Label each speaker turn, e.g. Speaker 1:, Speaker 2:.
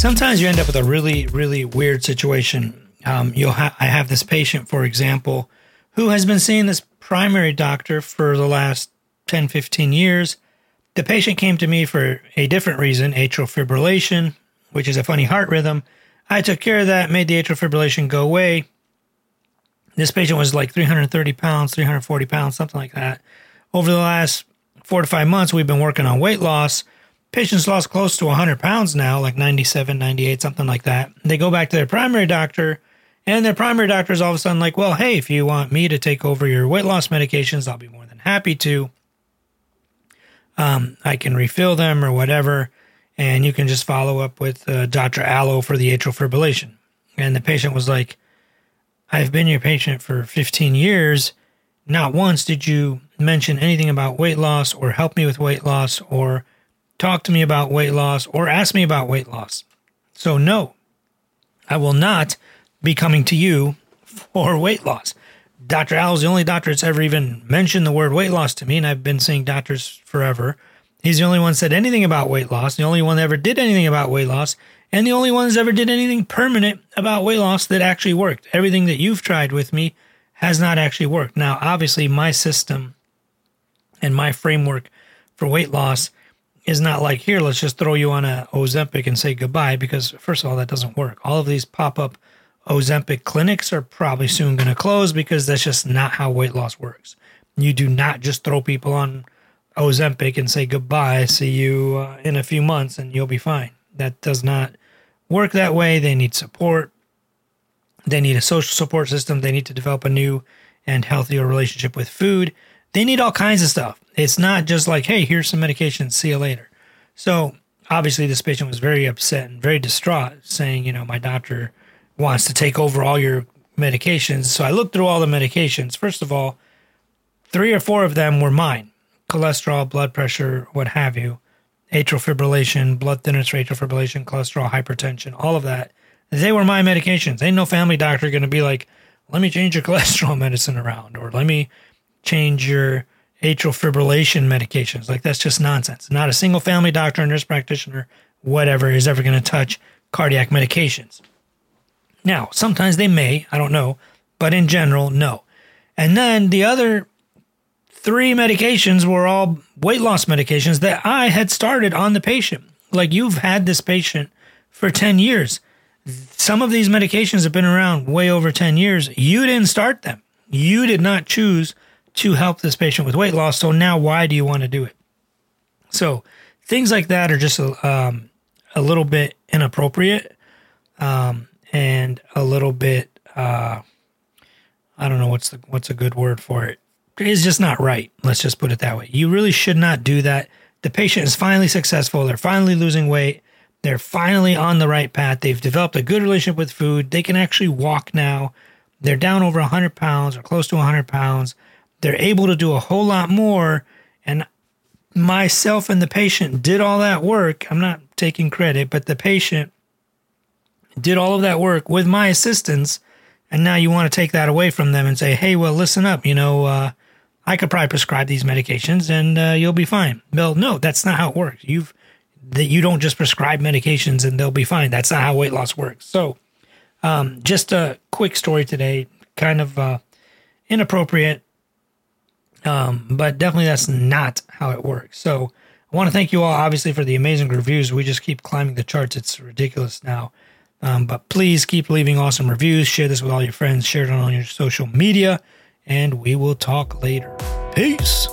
Speaker 1: Sometimes you end up with a really, really weird situation. Um, you'll ha- I have this patient, for example, who has been seeing this primary doctor for the last 10, 15 years. The patient came to me for a different reason, atrial fibrillation, which is a funny heart rhythm. I took care of that, made the atrial fibrillation go away. This patient was like 330 pounds, 340 pounds, something like that. Over the last four to five months, we've been working on weight loss. Patients lost close to 100 pounds now, like 97, 98, something like that. They go back to their primary doctor, and their primary doctor is all of a sudden like, well, hey, if you want me to take over your weight loss medications, I'll be more than happy to. Um, I can refill them or whatever, and you can just follow up with uh, Dr. Alo for the atrial fibrillation. And the patient was like, I've been your patient for 15 years. Not once did you mention anything about weight loss or help me with weight loss or talk to me about weight loss or ask me about weight loss. So, no, I will not be coming to you for weight loss. Dr. Al is the only doctor that's ever even mentioned the word weight loss to me, and I've been seeing doctors forever. He's the only one said anything about weight loss, the only one that ever did anything about weight loss, and the only ones ever did anything permanent about weight loss that actually worked. Everything that you've tried with me has not actually worked. Now, obviously, my system and my framework for weight loss is not like here, let's just throw you on a Ozempic and say goodbye, because first of all, that doesn't work. All of these pop up Ozempic clinics are probably soon going to close because that's just not how weight loss works. You do not just throw people on Ozempic and say goodbye, see you uh, in a few months, and you'll be fine. That does not work that way. They need support. They need a social support system. They need to develop a new and healthier relationship with food. They need all kinds of stuff. It's not just like, hey, here's some medication, see you later. So obviously, this patient was very upset and very distraught, saying, you know, my doctor wants to take over all your medications. So I looked through all the medications. First of all, three or four of them were mine cholesterol, blood pressure, what have you, atrial fibrillation, blood thinners for atrial fibrillation, cholesterol, hypertension, all of that. They were my medications. Ain't no family doctor going to be like, let me change your cholesterol medicine around or let me change your atrial fibrillation medications. Like that's just nonsense. Not a single family doctor, nurse practitioner, whatever is ever going to touch cardiac medications. Now, sometimes they may, I don't know, but in general, no. And then the other three medications were all weight loss medications that I had started on the patient. Like you've had this patient for 10 years. Some of these medications have been around way over 10 years. You didn't start them. You did not choose to help this patient with weight loss. So now why do you want to do it? So things like that are just um, a little bit inappropriate. Um, and a little bit uh I don't know what's the what's a good word for it. It's just not right. Let's just put it that way. You really should not do that. The patient is finally successful. They're finally losing weight. They're finally on the right path. They've developed a good relationship with food. They can actually walk now. They're down over 100 pounds or close to 100 pounds. They're able to do a whole lot more. And myself and the patient did all that work. I'm not taking credit, but the patient did all of that work with my assistance, and now you want to take that away from them and say, hey, well, listen up, you know, uh, I could probably prescribe these medications and uh, you'll be fine. Well, no, that's not how it works. You've that you don't just prescribe medications and they'll be fine. That's not how weight loss works. So, um, just a quick story today, kind of uh, inappropriate, um, but definitely that's not how it works. So, I want to thank you all, obviously, for the amazing reviews. We just keep climbing the charts. It's ridiculous now. Um, but please keep leaving awesome reviews. Share this with all your friends. Share it on all your social media. And we will talk later. Peace.